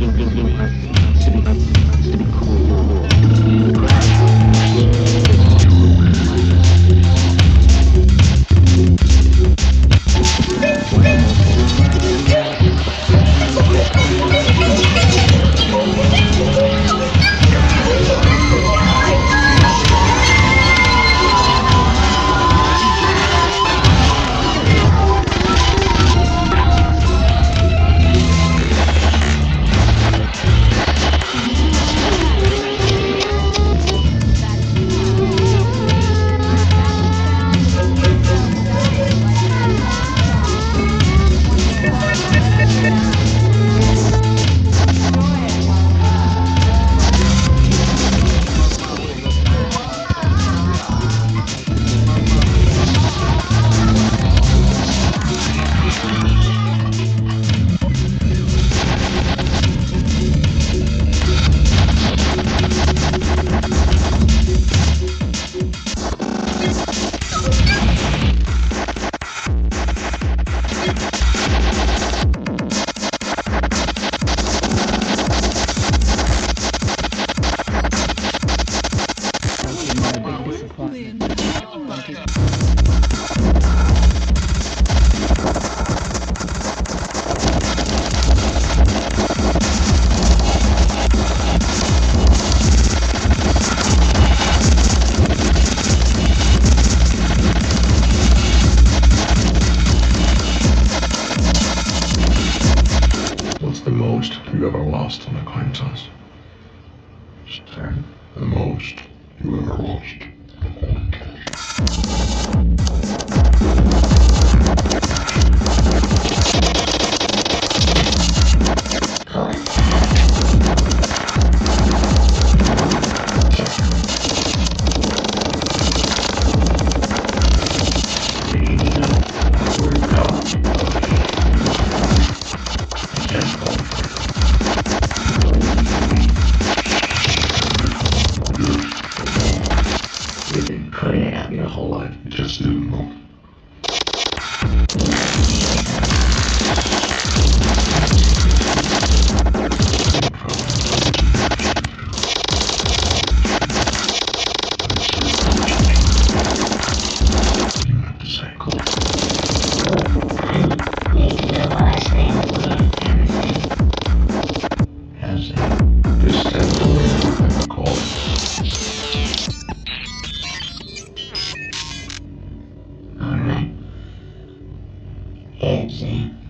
Brasil. What's the most you ever lost on a coin toss? Ten. The most you ever lost. Yeah. Edgy.